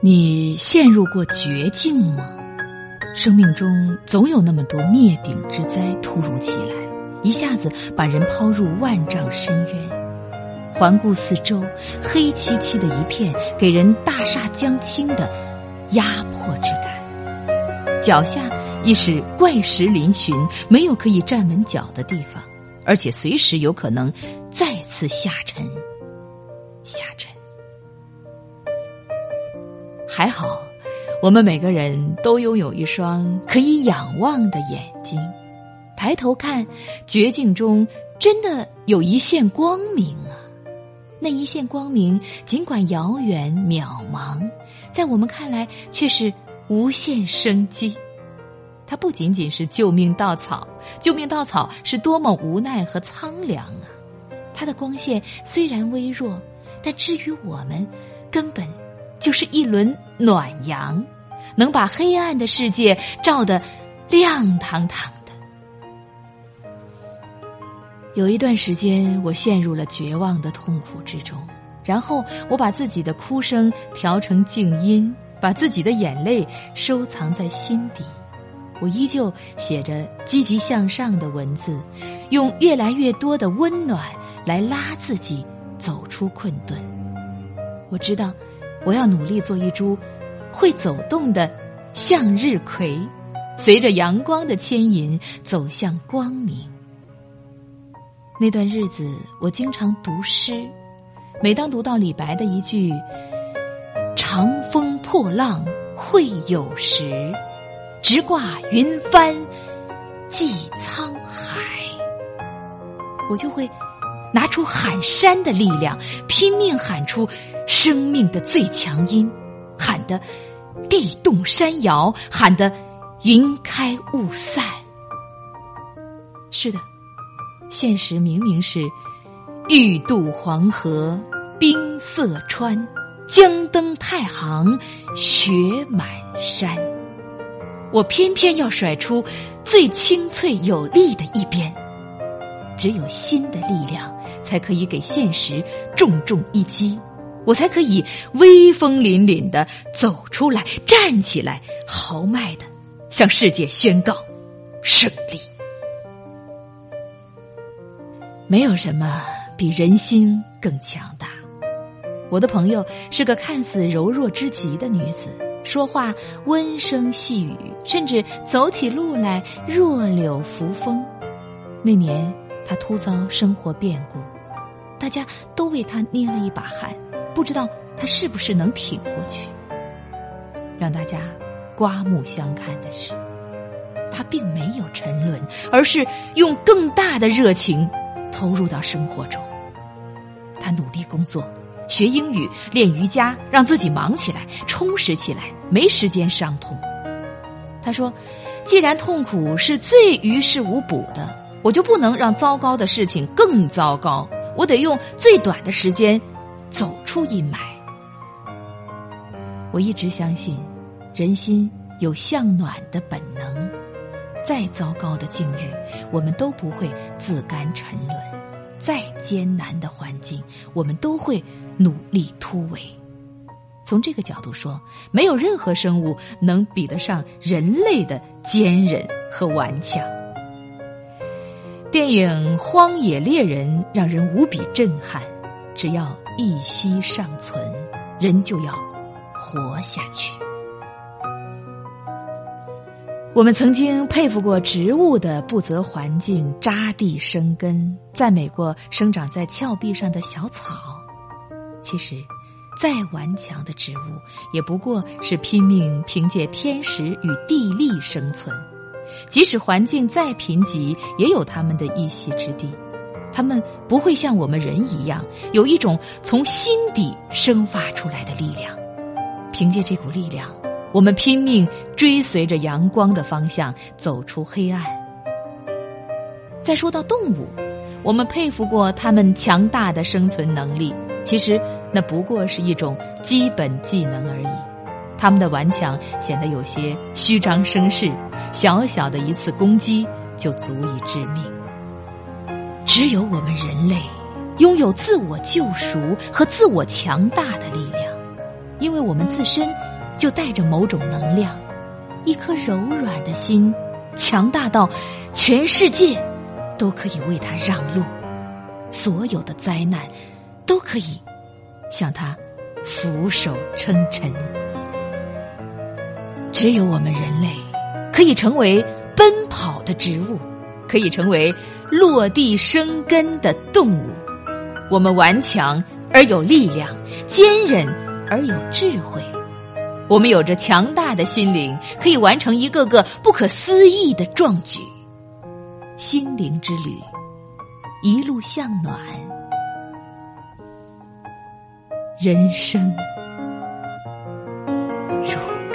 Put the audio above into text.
你陷入过绝境吗？生命中总有那么多灭顶之灾突如其来，一下子把人抛入万丈深渊。环顾四周，黑漆漆的一片，给人大厦将倾的压迫之感。脚下亦是怪石嶙峋，没有可以站稳脚的地方，而且随时有可能再次下沉。下沉。还好，我们每个人都拥有一双可以仰望的眼睛，抬头看，绝境中真的有一线光明啊！那一线光明，尽管遥远渺茫，在我们看来却是无限生机。它不仅仅是救命稻草，救命稻草是多么无奈和苍凉啊！它的光线虽然微弱，但至于我们，根本。就是一轮暖阳，能把黑暗的世界照得亮堂堂的。有一段时间，我陷入了绝望的痛苦之中，然后我把自己的哭声调成静音，把自己的眼泪收藏在心底。我依旧写着积极向上的文字，用越来越多的温暖来拉自己走出困顿。我知道。我要努力做一株会走动的向日葵，随着阳光的牵引走向光明。那段日子，我经常读诗，每当读到李白的一句“长风破浪会有时，直挂云帆济沧海”，我就会拿出喊山的力量，拼命喊出。生命的最强音，喊得地动山摇，喊得云开雾散。是的，现实明明是欲渡黄河冰塞川，将登太行雪满山。我偏偏要甩出最清脆有力的一边。只有心的力量，才可以给现实重重一击。我才可以威风凛凛的走出来，站起来，豪迈的向世界宣告胜利。没有什么比人心更强大。我的朋友是个看似柔弱之极的女子，说话温声细语，甚至走起路来弱柳扶风。那年她突遭生活变故，大家都为他捏了一把汗。不知道他是不是能挺过去。让大家刮目相看的是，他并没有沉沦，而是用更大的热情投入到生活中。他努力工作，学英语，练瑜伽，让自己忙起来，充实起来，没时间伤痛。他说：“既然痛苦是最于事无补的，我就不能让糟糕的事情更糟糕，我得用最短的时间。”走出阴霾，我一直相信，人心有向暖的本能。再糟糕的境遇，我们都不会自甘沉沦；再艰难的环境，我们都会努力突围。从这个角度说，没有任何生物能比得上人类的坚韧和顽强。电影《荒野猎人》让人无比震撼。只要一息尚存，人就要活下去。我们曾经佩服过植物的不择环境扎地生根，赞美过生长在峭壁上的小草。其实，再顽强的植物，也不过是拼命凭借天时与地利生存。即使环境再贫瘠，也有他们的一席之地。他们不会像我们人一样，有一种从心底生发出来的力量。凭借这股力量，我们拼命追随着阳光的方向，走出黑暗。再说到动物，我们佩服过它们强大的生存能力，其实那不过是一种基本技能而已。它们的顽强显得有些虚张声势，小小的一次攻击就足以致命。只有我们人类拥有自我救赎和自我强大的力量，因为我们自身就带着某种能量，一颗柔软的心，强大到全世界都可以为它让路，所有的灾难都可以向它俯首称臣。只有我们人类可以成为奔跑的植物，可以成为落地生根的动物。我们顽强而有力量，坚韧而有智慧。我们有着强大的心灵，可以完成一个个不可思议的壮举。心灵之旅，一路向暖。人生如。